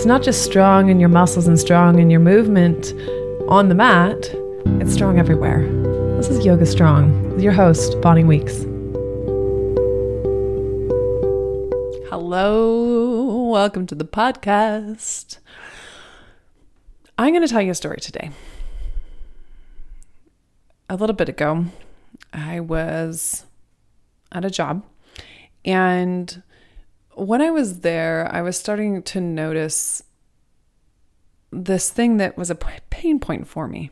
It's not just strong in your muscles and strong in your movement on the mat, it's strong everywhere. This is Yoga Strong with your host, Bonnie Weeks. Hello, welcome to the podcast. I'm going to tell you a story today. A little bit ago, I was at a job and when I was there, I was starting to notice this thing that was a pain point for me.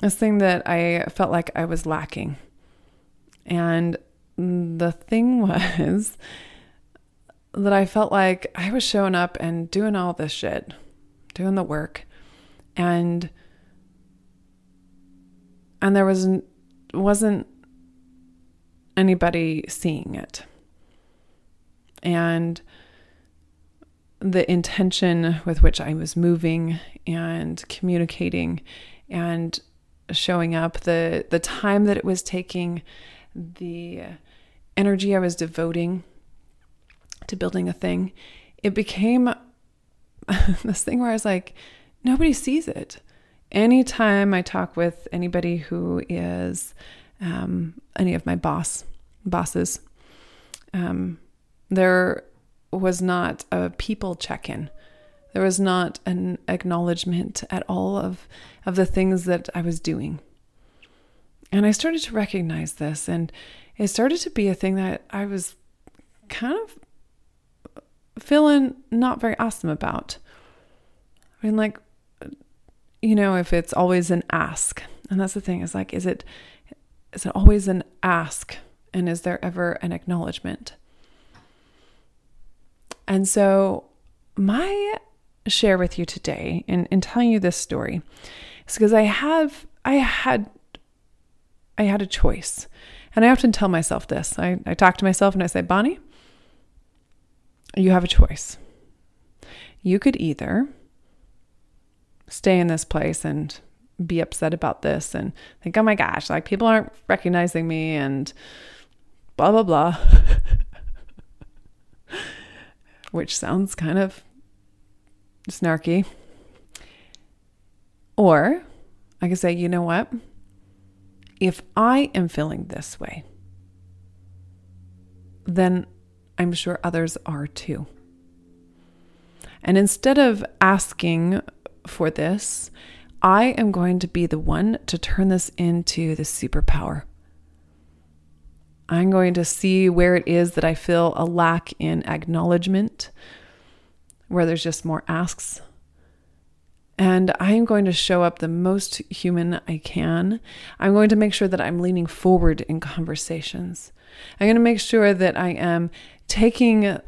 This thing that I felt like I was lacking. And the thing was that I felt like I was showing up and doing all this shit, doing the work, and and there was wasn't anybody seeing it and the intention with which I was moving and communicating and showing up, the the time that it was taking, the energy I was devoting to building a thing, it became this thing where I was like, nobody sees it. Anytime I talk with anybody who is um, any of my boss bosses, um, there was not a people check in. There was not an acknowledgement at all of, of the things that I was doing. And I started to recognize this, and it started to be a thing that I was kind of feeling not very awesome about. I mean, like, you know, if it's always an ask, and that's the thing is like, is it is it always an ask, and is there ever an acknowledgement? And so, my share with you today in, in telling you this story is because I have, I had, I had a choice. And I often tell myself this I, I talk to myself and I say, Bonnie, you have a choice. You could either stay in this place and be upset about this and think, oh my gosh, like people aren't recognizing me and blah, blah, blah. which sounds kind of snarky. Or I could say, you know what? If I am feeling this way, then I'm sure others are too. And instead of asking for this, I am going to be the one to turn this into the superpower. I'm going to see where it is that I feel a lack in acknowledgement, where there's just more asks. And I am going to show up the most human I can. I'm going to make sure that I'm leaning forward in conversations. I'm going to make sure that I am taking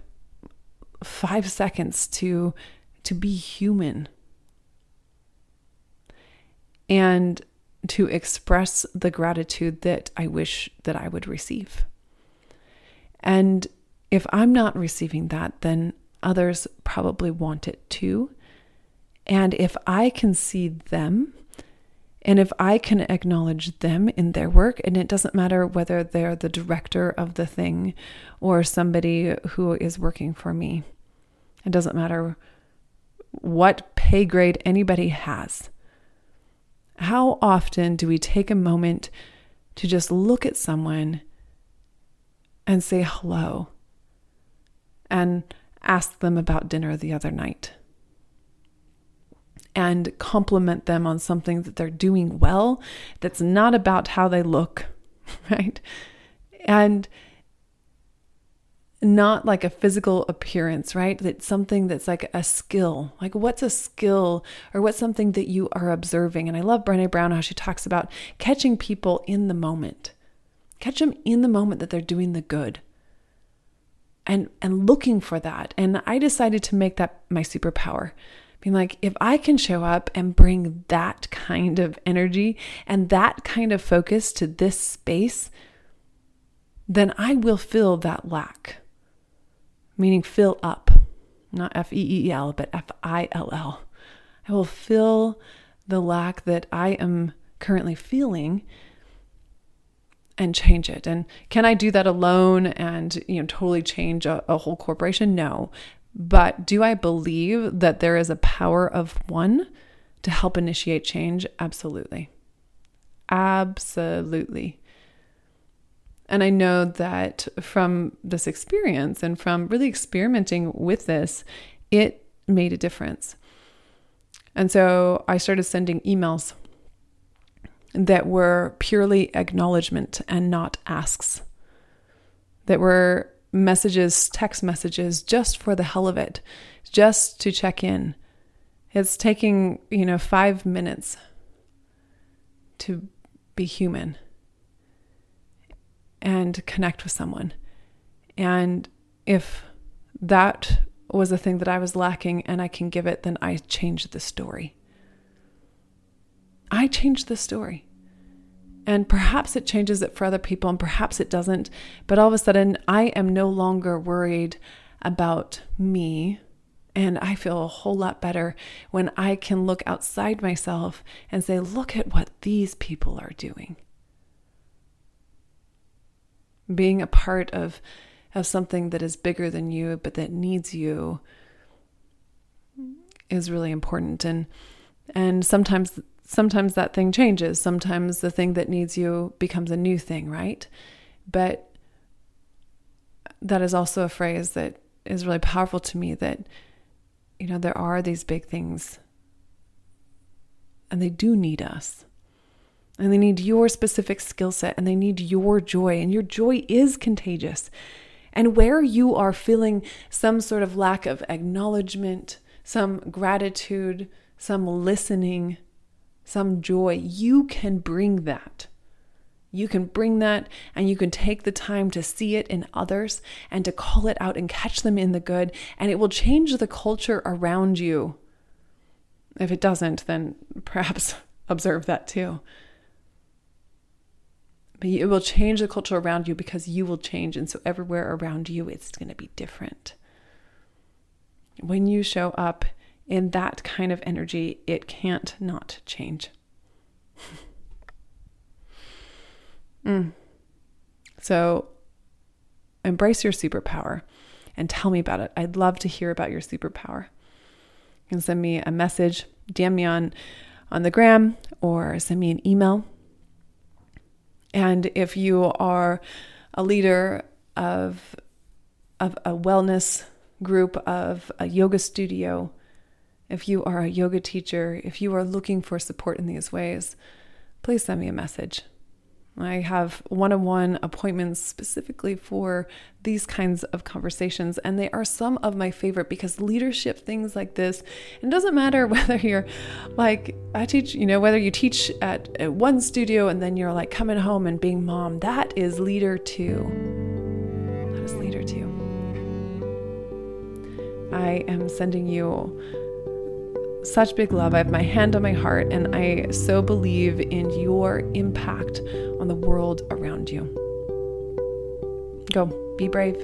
five seconds to, to be human. And to express the gratitude that I wish that I would receive. And if I'm not receiving that, then others probably want it too. And if I can see them, and if I can acknowledge them in their work, and it doesn't matter whether they're the director of the thing or somebody who is working for me, it doesn't matter what pay grade anybody has. How often do we take a moment to just look at someone and say hello and ask them about dinner the other night? And compliment them on something that they're doing well that's not about how they look, right? And not like a physical appearance, right? That's something that's like a skill. Like, what's a skill or what's something that you are observing? And I love Brene Brown how she talks about catching people in the moment. Catch them in the moment that they're doing the good and and looking for that. And I decided to make that my superpower Being like, if I can show up and bring that kind of energy and that kind of focus to this space, then I will fill that lack. Meaning, fill up, not F E E L, but F I L L. I will fill the lack that I am currently feeling and change it. And can I do that alone and you know totally change a, a whole corporation? No. But do I believe that there is a power of one to help initiate change? Absolutely. Absolutely. And I know that from this experience and from really experimenting with this, it made a difference. And so I started sending emails that were purely acknowledgement and not asks, that were messages, text messages, just for the hell of it, just to check in. It's taking, you know, five minutes to be human and connect with someone. And if that was a thing that I was lacking and I can give it, then I change the story. I change the story. And perhaps it changes it for other people and perhaps it doesn't. But all of a sudden, I am no longer worried about me. And I feel a whole lot better when I can look outside myself and say, look at what these people are doing. Being a part of, of something that is bigger than you, but that needs you is really important. And and sometimes sometimes that thing changes. Sometimes the thing that needs you becomes a new thing, right? But that is also a phrase that is really powerful to me that, you know, there are these big things and they do need us. And they need your specific skill set and they need your joy. And your joy is contagious. And where you are feeling some sort of lack of acknowledgement, some gratitude, some listening, some joy, you can bring that. You can bring that and you can take the time to see it in others and to call it out and catch them in the good, and it will change the culture around you. If it doesn't, then perhaps observe that too. But it will change the culture around you because you will change. And so everywhere around you, it's going to be different. When you show up in that kind of energy, it can't not change. mm. So embrace your superpower and tell me about it. I'd love to hear about your superpower. You can send me a message, DM me on, on the gram, or send me an email. And if you are a leader of, of a wellness group, of a yoga studio, if you are a yoga teacher, if you are looking for support in these ways, please send me a message. I have one on one appointments specifically for these kinds of conversations, and they are some of my favorite because leadership things like this, it doesn't matter whether you're like, I teach, you know, whether you teach at, at one studio and then you're like coming home and being mom, that is leader too. That is leader too. I am sending you such big love. I have my hand on my heart, and I so believe in your impact on the world around you. Go, be brave.